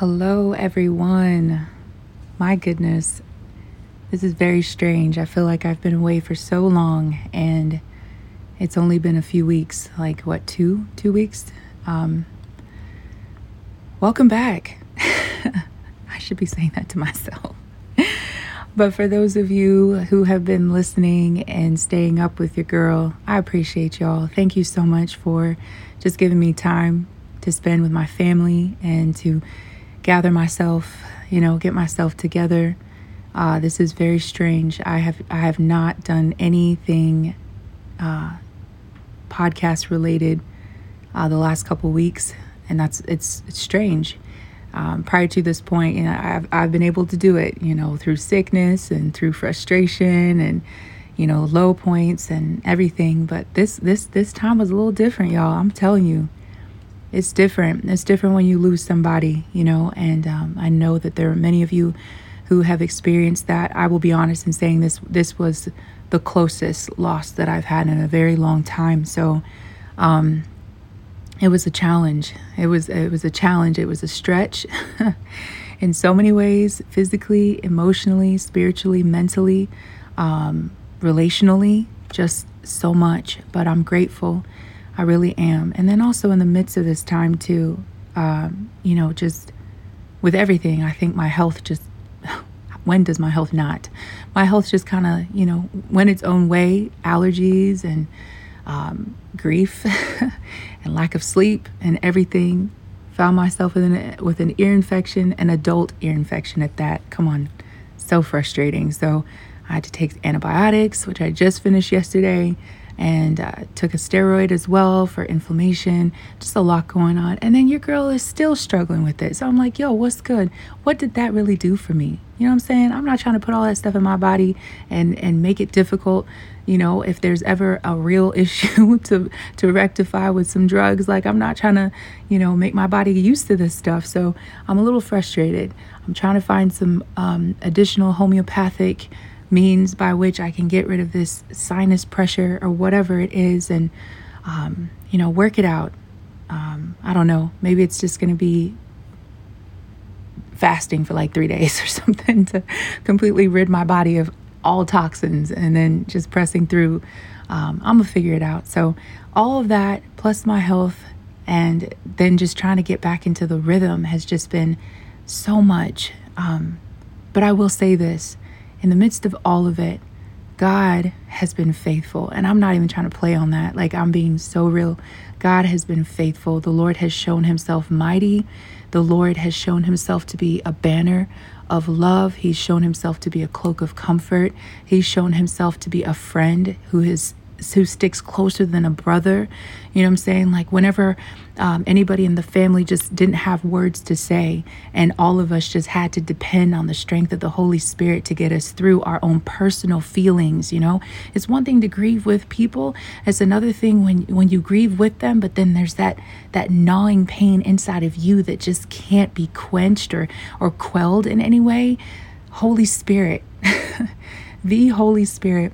Hello, everyone. My goodness, this is very strange. I feel like I've been away for so long, and it's only been a few weeks like, what, two? Two weeks? Um, welcome back. I should be saying that to myself. but for those of you who have been listening and staying up with your girl, I appreciate y'all. Thank you so much for just giving me time to spend with my family and to gather myself, you know, get myself together. Uh, this is very strange. I have I have not done anything uh, podcast related uh, the last couple weeks, and that's it's it's strange. Um, prior to this point, you know, I've I've been able to do it, you know, through sickness and through frustration and you know low points and everything. But this this this time was a little different, y'all. I'm telling you, it's different. It's different when you lose somebody, you know, and um, I know that there are many of you who have experienced that. I will be honest in saying this this was the closest loss that I've had in a very long time. So um, it was a challenge. It was it was a challenge. It was a stretch in so many ways, physically, emotionally, spiritually, mentally, um, relationally, just so much. But I'm grateful I really am. And then also in the midst of this time, too, um, you know, just with everything, I think my health just, when does my health not? My health just kind of, you know, went its own way, allergies and um, grief and lack of sleep and everything. Found myself with an, with an ear infection, an adult ear infection at that. Come on, so frustrating. So I had to take antibiotics, which I just finished yesterday and uh, took a steroid as well for inflammation. Just a lot going on. And then your girl is still struggling with it. So I'm like, yo, what's good? What did that really do for me? You know what I'm saying? I'm not trying to put all that stuff in my body and and make it difficult. You know, if there's ever a real issue to to rectify with some drugs, like I'm not trying to, you know, make my body used to this stuff. So I'm a little frustrated. I'm trying to find some um, additional homeopathic means by which I can get rid of this sinus pressure or whatever it is and, um, you know, work it out. Um, I don't know. Maybe it's just going to be fasting for like three days or something to completely rid my body of all toxins and then just pressing through. Um, I'm going to figure it out. So, all of that plus my health and then just trying to get back into the rhythm has just been so much. Um, but I will say this in the midst of all of it, God has been faithful. And I'm not even trying to play on that. Like, I'm being so real. God has been faithful. The Lord has shown himself mighty. The Lord has shown himself to be a banner of love. He's shown himself to be a cloak of comfort. He's shown himself to be a friend who has who sticks closer than a brother. You know what I'm saying? Like whenever um, anybody in the family just didn't have words to say, and all of us just had to depend on the strength of the Holy Spirit to get us through our own personal feelings. You know, it's one thing to grieve with people; it's another thing when when you grieve with them, but then there's that that gnawing pain inside of you that just can't be quenched or or quelled in any way. Holy Spirit, the Holy Spirit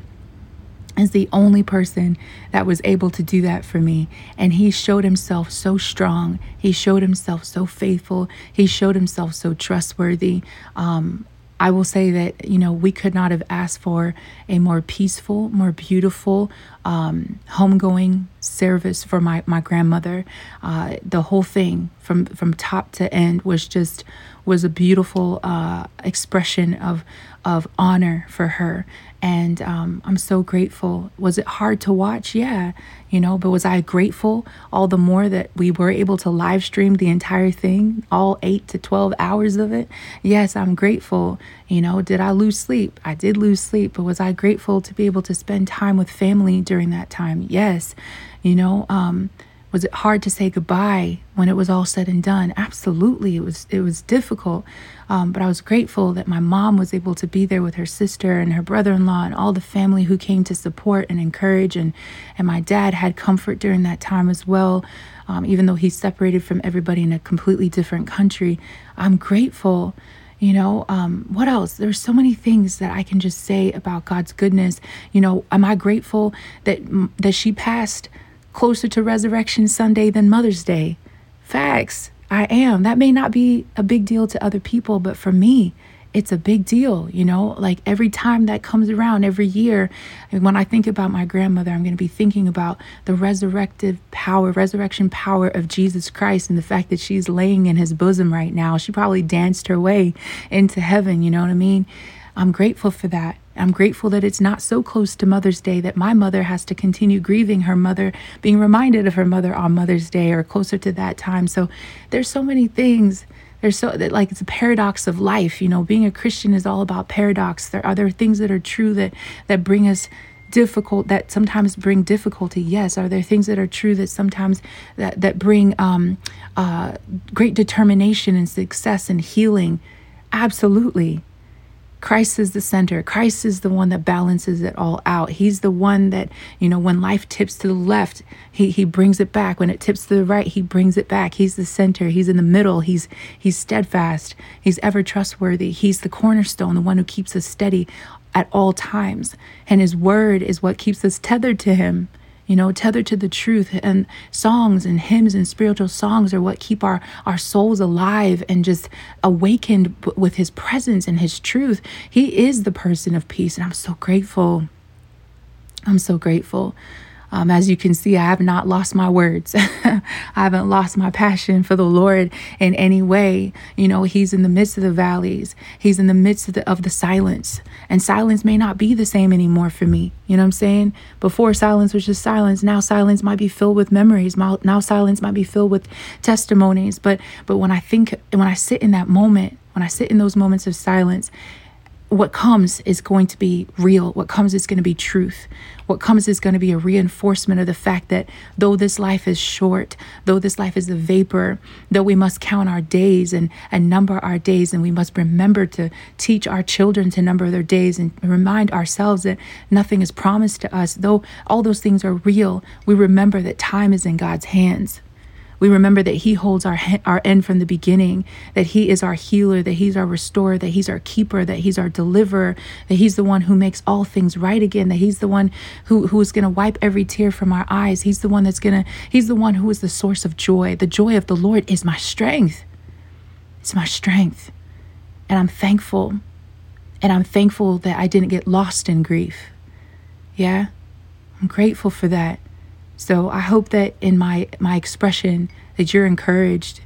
is the only person that was able to do that for me. And he showed himself so strong. He showed himself so faithful. He showed himself so trustworthy. Um, I will say that, you know, we could not have asked for a more peaceful, more beautiful, um, homegoing service for my, my grandmother. Uh, the whole thing from, from top to end was just, was a beautiful uh, expression of, of honor for her and um, I'm so grateful. Was it hard to watch? Yeah, you know, but was I grateful all the more that we were able to live stream the entire thing, all eight to 12 hours of it? Yes, I'm grateful. You know, did I lose sleep? I did lose sleep, but was I grateful to be able to spend time with family during that time? Yes, you know, um, was it hard to say goodbye when it was all said and done? Absolutely, it was. It was difficult, um, but I was grateful that my mom was able to be there with her sister and her brother-in-law and all the family who came to support and encourage, and and my dad had comfort during that time as well. Um, even though he's separated from everybody in a completely different country, I'm grateful you know um, what else there's so many things that i can just say about god's goodness you know am i grateful that that she passed closer to Resurrection Sunday than Mother's Day. Facts. I am. That may not be a big deal to other people, but for me, it's a big deal, you know? Like every time that comes around, every year, when I think about my grandmother, I'm going to be thinking about the resurrective power, resurrection power of Jesus Christ and the fact that she's laying in his bosom right now. She probably danced her way into heaven, you know what I mean? I'm grateful for that. I'm grateful that it's not so close to Mother's Day that my mother has to continue grieving her mother, being reminded of her mother on Mother's Day or closer to that time. So there's so many things. There's so that like it's a paradox of life you know. Being a christian is all about paradox. There are there things that are true that that bring us difficult that sometimes bring difficulty? Yes. Are there things that are true that sometimes that that bring um uh great determination and success and healing? Absolutely Christ is the center. Christ is the one that balances it all out. He's the one that, you know, when life tips to the left, he he brings it back. When it tips to the right, he brings it back. He's the center. He's in the middle. He's he's steadfast. He's ever trustworthy. He's the cornerstone, the one who keeps us steady at all times. And his word is what keeps us tethered to him you know, tethered to the truth. And songs and hymns and spiritual songs are what keep our, our souls alive and just awakened with his presence and his truth. He is the person of peace. And I'm so grateful. I'm so grateful. Um, as you can see, I have not lost my words. I haven't lost my passion for the Lord in any way. You know, He's in the midst of the valleys, He's in the midst of the, of the silence. And silence may not be the same anymore for me. You know what I'm saying? Before silence was just silence. Now silence might be filled with memories. Now silence might be filled with testimonies. But but when I think when I sit in that moment, when I sit in those moments of silence, what comes is going to be real. What comes is going to be truth. What comes is going to be a reinforcement of the fact that though this life is short, though this life is a vapor, though we must count our days and, and number our days, and we must remember to teach our children to number their days and remind ourselves that nothing is promised to us, though all those things are real, we remember that time is in God's hands. We remember that He holds our, our end from the beginning, that He is our healer, that He's our restorer, that He's our keeper, that He's our deliverer, that He's the one who makes all things right again, that He's the one who, who is going to wipe every tear from our eyes. He's the one that's going to, He's the one who is the source of joy. The joy of the Lord is my strength. It's my strength. And I'm thankful. And I'm thankful that I didn't get lost in grief. Yeah? I'm grateful for that. So I hope that in my my expression that you're encouraged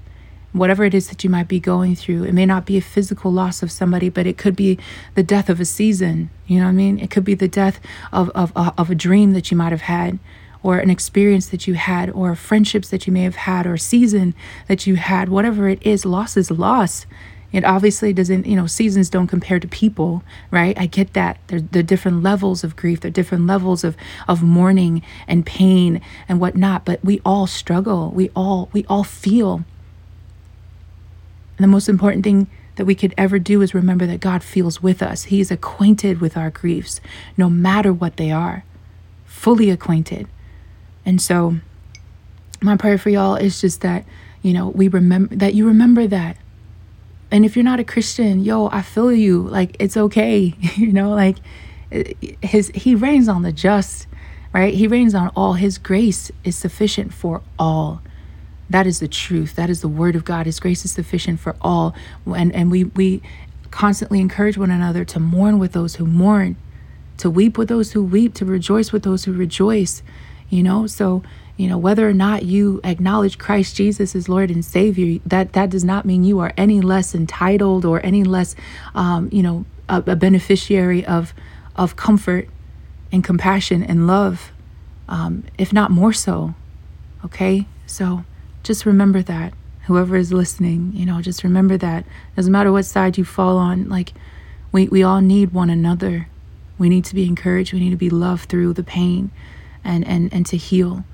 whatever it is that you might be going through. It may not be a physical loss of somebody, but it could be the death of a season. You know what I mean? It could be the death of, of, of a dream that you might have had, or an experience that you had, or friendships that you may have had, or a season that you had. Whatever it is, loss is loss. It obviously doesn't, you know, seasons don't compare to people, right? I get that. There, there are different levels of grief, there are different levels of, of mourning and pain and whatnot, but we all struggle. We all we all feel. And the most important thing that we could ever do is remember that God feels with us. He is acquainted with our griefs, no matter what they are, fully acquainted. And so, my prayer for y'all is just that, you know, we remember that you remember that and if you're not a Christian, yo, I feel you. Like it's okay, you know, like his he rains on the just, right? He rains on all. His grace is sufficient for all. That is the truth. That is the word of God. His grace is sufficient for all. And and we we constantly encourage one another to mourn with those who mourn, to weep with those who weep, to rejoice with those who rejoice. You know, so you know whether or not you acknowledge Christ Jesus as Lord and Savior that that does not mean you are any less entitled or any less um, you know a, a, beneficiary of of comfort and compassion and love um, if not more so okay? So just remember that whoever is listening you know just remember that. Doesn't matter what side you fall on like we, we all need one another. We need to be encouraged. We need to be loved through the pain and and and to heal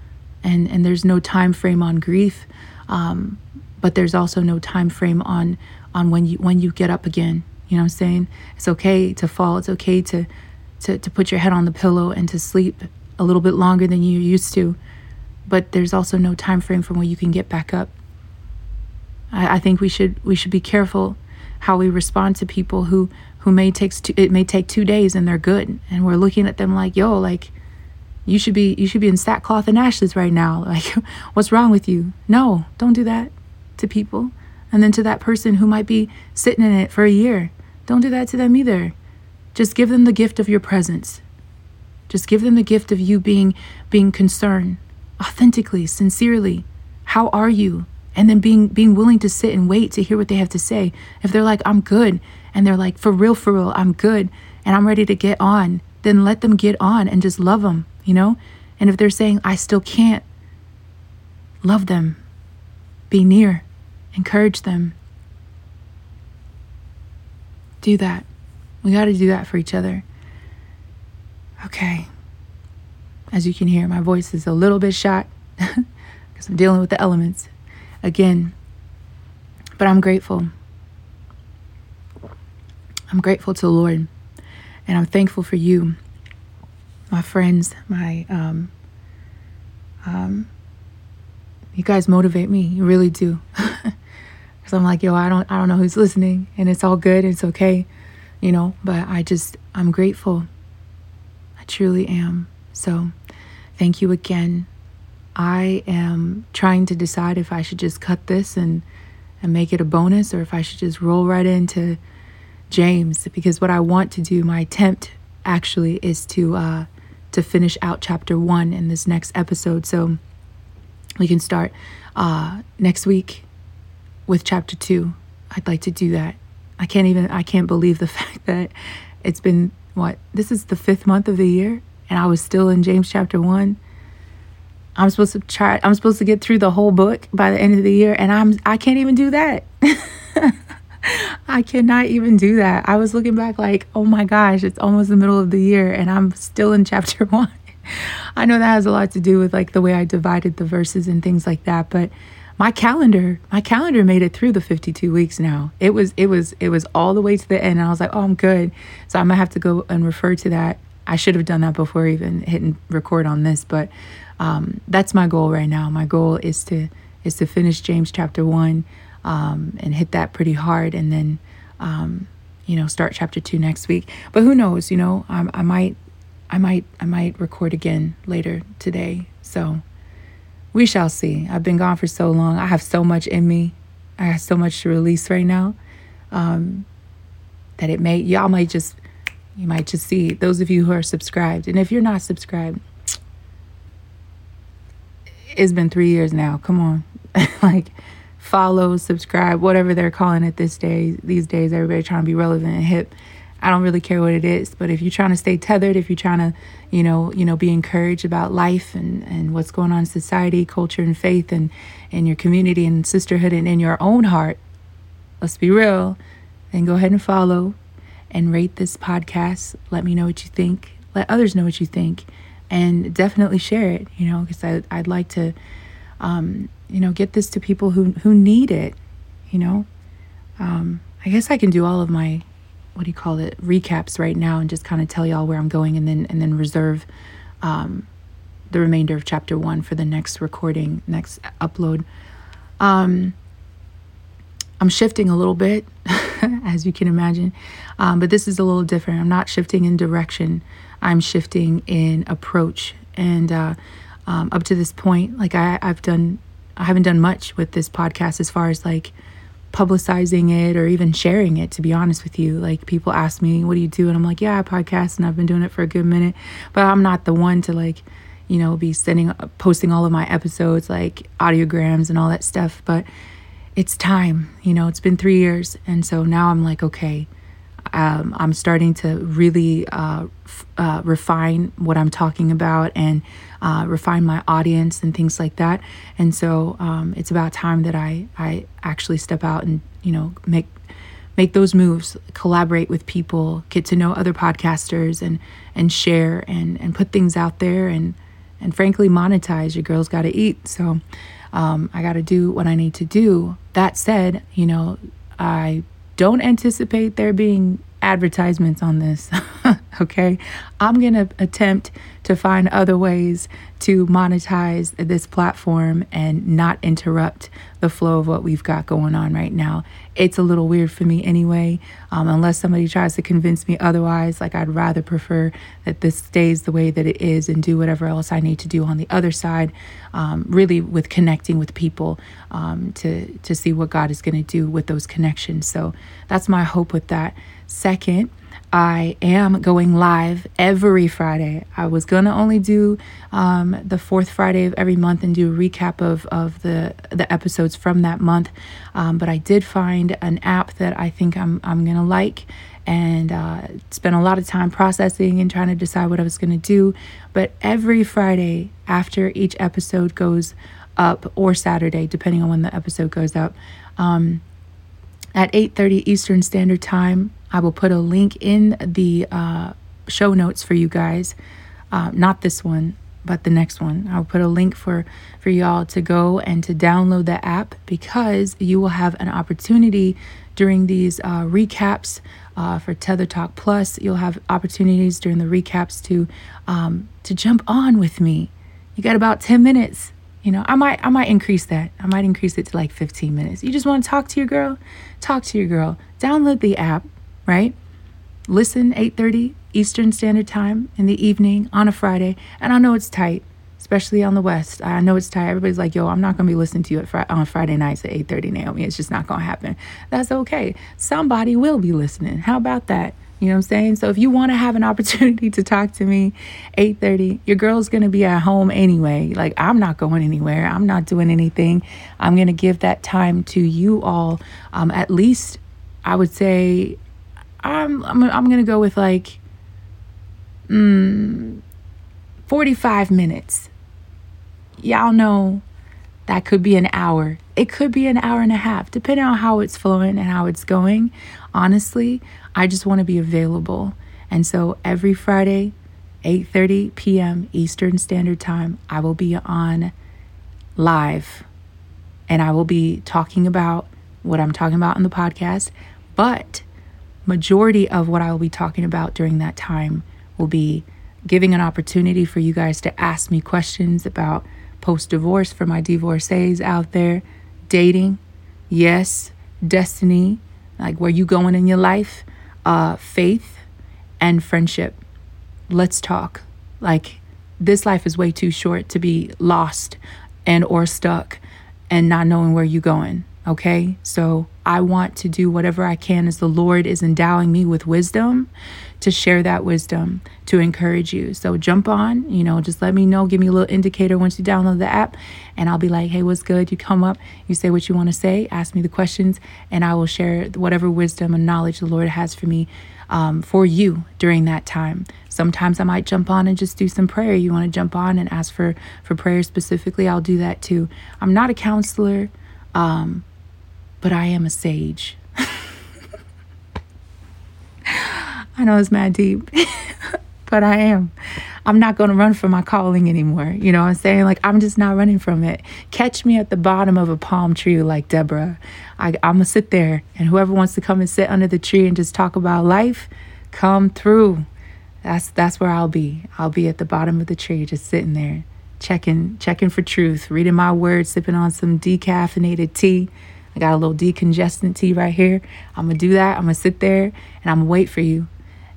and and there's no time frame on grief um, but there's also no time frame on on when you when you get up again. You know what i'm saying? It's okay to fall. It's okay to to, to put your head on the pillow and to sleep a little bit longer than you used to but there's also no time frame from when you can get back up. I, I think we should we should be careful how we respond to people who who may takes two, it may take two days and they're good. And we're looking at them like yo like you should be you should be in sackcloth and ashes right now like what's wrong with you no don't do that to people. And then to that person who might be sitting in it for a year, don't do that to them either. Just give them the gift of your presence. Just give them the gift of you being being concerned, authentically, sincerely. How are you? And then being being willing to sit and wait to hear what they have to say. If they're like, I'm good, and they're like, for real, for real, I'm good, and I'm ready to get on, then let them get on and just love them, you know? And if they're saying, I still can't, love them, be near, encourage them. Do that. We got to do that for each other. Okay. As you can hear, my voice is a little bit shot because I'm dealing with the elements again. But I'm grateful. I'm grateful to the Lord. And I'm thankful for you, my friends, my um, um, you guys motivate me. You really do. Cuz I'm like, yo, I don't I don't know who's listening and it's all good. It's okay. You know, but I just I'm grateful. I truly am. So, thank you again. I am trying to decide if I should just cut this and and make it a bonus or if I should just roll right into James because what I want to do, my attempt actually is to uh to finish out chapter 1 in this next episode. So, we can start uh, next week with chapter two. I'd like to do that. I can't even, I can't believe the fact that it's been what? This is the fifth month of the year and I was still in James chapter one. I'm supposed to try, I'm supposed to get through the whole book by the end of the year and I'm, I can't even do that. I cannot even do that. I was looking back like, oh my gosh, it's almost the middle of the year and I'm still in chapter one. I know that has a lot to do with like the way I divided the verses and things like that, but my calendar, my calendar made it through the 52 weeks now. It was it was it was all the way to the end. And I was like, "Oh, I'm good." So I'm going to have to go and refer to that. I should have done that before even hitting record on this, but um, that's my goal right now. My goal is to is to finish James chapter 1 um, and hit that pretty hard and then um, you know, start chapter 2 next week. But who knows, you know, I, I might I might I might record again later today. So we shall see. I've been gone for so long. I have so much in me. I have so much to release right now. Um, that it may y'all might just you might just see those of you who are subscribed. And if you're not subscribed, it's been three years now. Come on. like follow, subscribe, whatever they're calling it this day these days, everybody trying to be relevant and hip. I don't really care what it is, but if you're trying to stay tethered, if you're trying to, you know, you know, be encouraged about life and, and what's going on in society, culture and faith and in your community and sisterhood and in your own heart, let's be real, then go ahead and follow and rate this podcast. Let me know what you think. Let others know what you think. And definitely share it, you know, because I'd like to, um, you know, get this to people who, who need it, you know. Um, I guess I can do all of my what do you call it recaps right now and just kind of tell y'all where I'm going and then and then reserve um, the remainder of chapter one for the next recording, next upload. Um, I'm shifting a little bit, as you can imagine, um, but this is a little different. I'm not shifting in direction. I'm shifting in approach. And uh, um, up to this point, like I, I've done, I haven't done much with this podcast as far as like publicizing it or even sharing it to be honest with you. Like people ask me what do you do? And i'm like yeah i podcast and i've been doing it for a good minute. But i'm not the one to like you know be sending posting all of my episodes like audiograms and all that stuff. But it's time you know it's been three years. And so now i'm like okay um, I'm starting to really uh, f- uh, refine what I'm talking about and uh, refine my audience and things like that. And so um, it's about time that I I actually step out and you know make make those moves, collaborate with people, get to know other podcasters, and and share and and put things out there and and frankly monetize. Your girl's got to eat, so um, I got to do what I need to do. That said, you know I don't anticipate there being advertisements on this. Okay. I'm going to attempt to find other ways to monetize this platform and not interrupt the flow of what we've got going on right now. It's a little weird for me anyway, um, unless somebody tries to convince me otherwise. Like, I'd rather prefer that this stays the way that it is and do whatever else I need to do on the other side, um, really with connecting with people um, to, to see what God is going to do with those connections. So that's my hope with that. Second, I am going live every Friday. I was gonna only do um, the fourth Friday of every month and do a recap of, of the the episodes from that month, um, but I did find an app that I think I'm I'm gonna like, and uh, spent a lot of time processing and trying to decide what I was gonna do. But every Friday after each episode goes up, or Saturday, depending on when the episode goes up. Um, at 8:30 Eastern Standard Time, I will put a link in the uh, show notes for you guys. Uh, not this one, but the next one. I'll put a link for for y'all to go and to download the app because you will have an opportunity during these uh, recaps uh, for Tether Talk Plus. You'll have opportunities during the recaps to um, to jump on with me. You got about ten minutes. You know, I might I might increase that. I might increase it to like 15 minutes. You just want to talk to your girl? Talk to your girl. Download the app right? Listen 8:30 Eastern Standard Time in the evening on a Friday, and I know it's tight, especially on the West. I know it's tight. Everybody's like, "Yo, I'm not gonna be listening to you fr- on Friday nights at 8:30, Naomi. It's just not gonna happen." That's okay. Somebody will be listening. How about that? You know what I'm saying? So if you want to have an opportunity to talk to me, 8:30, your girl's going to be at home anyway. Like I'm not going anywhere. I'm not doing anything. I'm going to give that time to you all um, at least I would say I'm I'm I'm gonna go with like mm, 45 minutes. Y'all know that could be an hour. It could be an hour and a half, depending on how it's flowing and how it's going. Honestly, I just want to be available. And so every Friday, 8:30 p.m. Eastern Standard Time, I will be on live and I will be talking about what I'm talking about in the podcast, but majority of what I will be talking about during that time will be giving an opportunity for you guys to ask me questions about post divorce for my divorcees out there, dating, yes, destiny, like where you going in your life, uh, faith, and friendship. Let's talk. Like this life is way too short to be lost and or stuck and not knowing where you're going. Okay, so I want to do whatever I can as the Lord is endowing me with wisdom to share that wisdom to encourage you. So jump on, you know, just let me know, give me a little indicator once you download the app, and I'll be like, hey, what's good? You come up, you say what you want to say, ask me the questions, and I will share whatever wisdom and knowledge the Lord has for me. Um, for you during that time. Sometimes I might jump on and just do some prayer. You want to jump on and ask for for prayer specifically? I'll do that too. I'm not a counselor. Um, but I am a sage. I know it's mad deep, but I am. I'm not going to run from my calling anymore. You know what I'm saying? Like, I'm just not running from it. Catch me at the bottom of a palm tree like Deborah. I, I'm going to sit there, and whoever wants to come and sit under the tree and just talk about life, come through. That's that's where I'll be. I'll be at the bottom of the tree, just sitting there, checking checking for truth, reading my words, sipping on some decaffeinated tea, I got a little decongestant tea right here. I'm to do that. I'm to sit there and I'm to wait for you.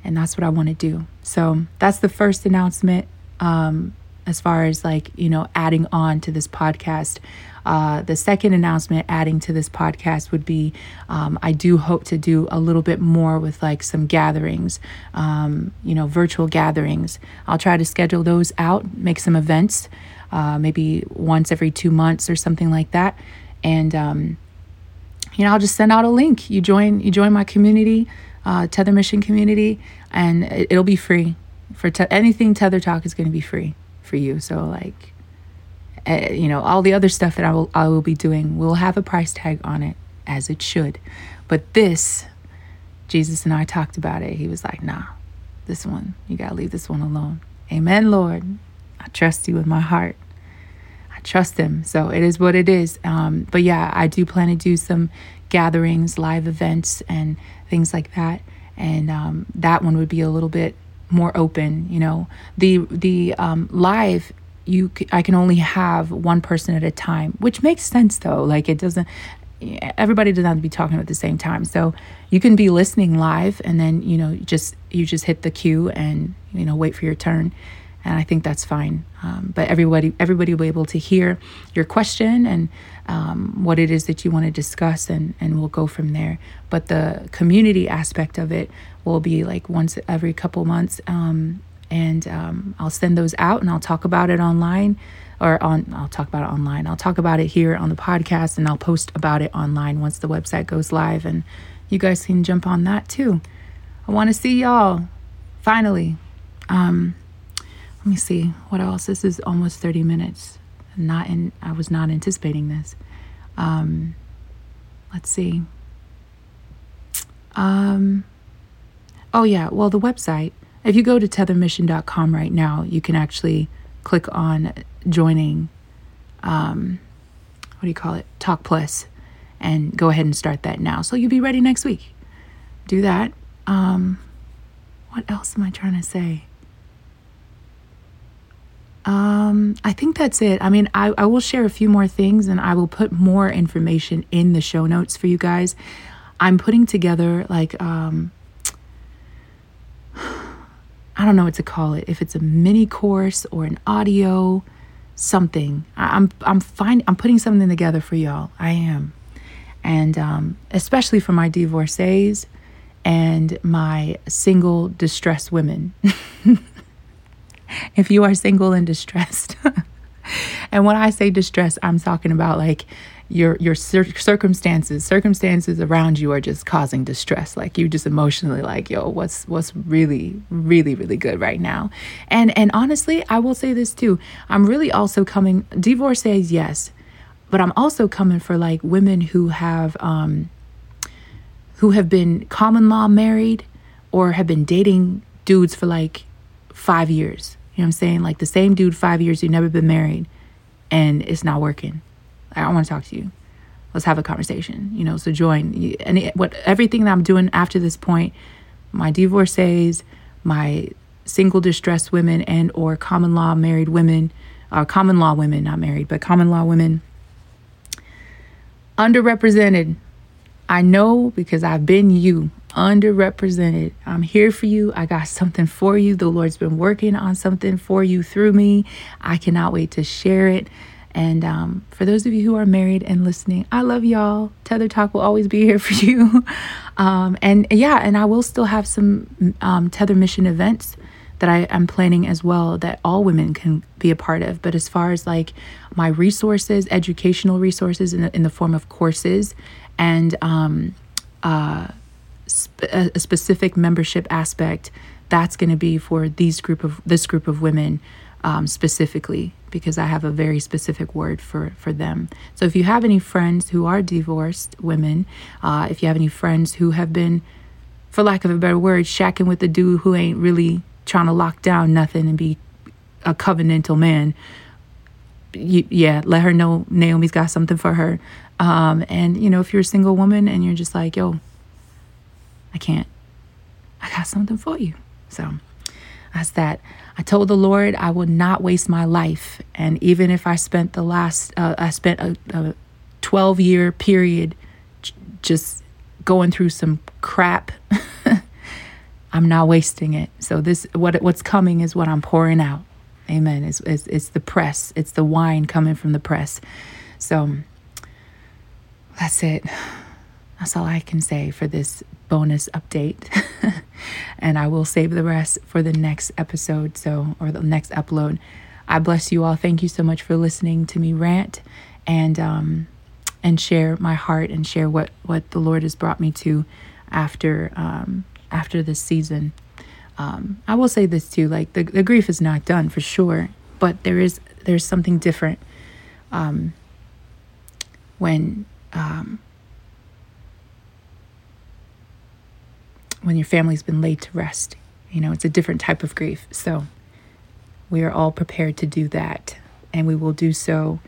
And that's what I want to do. So that's the first announcement um, as far as like, you know, adding on to this podcast. Uh, the second announcement adding to this podcast would be um, I do hope to do a little bit more with like some gatherings, um, you know, virtual gatherings. I'll try to schedule those out, make some events, uh, maybe once every two months or something like that. And, um, you know, I'll just send out a link. You join, you join my community, uh, Tether Mission community, and it, will be free. For te- anything Tether Talk is going to be free for you. So like, uh, you know, all the other stuff that I will I will be doing will have a price tag on it, as it should. But this, Jesus and I talked about it. He was like, "Nah, this one, you gotta leave this one alone." Amen, Lord. I trust you with my heart trust him. So it is what it is. Um, but yeah, I do plan to do some gatherings, live events, and things like that. And um, that one would be a little bit more open. You know, the the um, live you I can only have one person at a time, which makes sense though. Like it doesn't everybody doesn't have to be talking at the same time. So you can be listening live and then, you know, just you just hit the queue and, you know, wait for your turn. And I think that's fine. Um, but everybody everybody will be able to hear your question and um, what it is that you want to discuss and, and we'll go from there. But the community aspect of it will be like once every couple months. Um, and um, I'll send those out and I'll talk about it online or on I'll talk about it online. I'll talk about it here on the podcast and I'll post about it online once the website goes live and you guys can jump on that too. I want to see y'all finally. Um let me see what else. This is almost 30 minutes. Not in I was not anticipating this. Um let's see. Um oh yeah, well the website. If you go to tethermission.com right now, you can actually click on joining, um, what do you call it, Talk Plus, and go ahead and start that now. So you'll be ready next week. Do that. Um, what else am I trying to say? Um, I think that's it. I mean, I, I will share a few more things and I will put more information in the show notes for you guys. I'm putting together like um, I don't know what to call it. If it's a mini course or an audio, something. I, am I'm fine. I'm putting something together for y'all. I am, and um, especially for my divorcees and my single distressed women. if you are single and distressed, and when I say distressed, I'm talking about like your your cir- circumstances. Circumstances around you are just causing distress. Like you just emotionally like yo what's what's really really really good right now? And and honestly i will say this too. I'm really also coming divorcees yes but i'm also coming for like women who have um who have been common law married or have been dating dudes for like five years you know what i'm saying like the same dude five years you've never been married and it's not working I want to talk to you. Let's have a conversation. You know, so join. It, what everything that I'm doing after this point, my divorcees, my single distressed women, and or common law married women, or uh, common law women, not married, but common law women, underrepresented. I know because I've been you, underrepresented. I'm here for you. I got something for you. The Lord's been working on something for you through me. I cannot wait to share it. And um, for those of you who are married and listening, I love y'all. Tether Talk will always be here for you. um, and yeah, and I will still have some um, Tether Mission events that I am planning as well that all women can be a part of. But as far as like my resources, educational resources in the, in the form of courses and um, uh, a specific membership aspect, that's going to be for these group of this group of women um, specifically because I have a very specific word for, for them. So if you have any friends who are divorced women, uh, if you have any friends who have been, for lack of a better word, shacking with a dude who ain't really trying to lock down nothing and be a covenantal man, you, yeah, let her know Naomi's got something for her. Um, and, you know, if you're a single woman and you're just like, yo, I can't, I got something for you. So that's that. I told the Lord I would not waste my life. And even if I spent the last, uh, I spent a, a 12 year period just going through some crap, I'm not wasting it. So this, what what's coming is what I'm pouring out. Amen. It's, it's, it's the press. It's the wine coming from the press. So that's it. That's all I can say for this bonus update. and I will save the rest for the next episode, so or the next upload. I bless you all. Thank you so much for listening to me rant and um and share my heart and share what what the Lord has brought me to after um after this season. Um I will say this too, like the the grief is not done for sure, but there is there's something different um when um when your family's been laid to rest. You know, it's a different type of grief. So we are all prepared to do that. And we will do so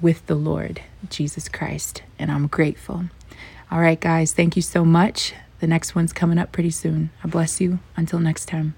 with the Lord Jesus Christ. And I'm grateful. All right, guys, thank you so much. The next one's coming up pretty soon. I bless you. Until next time.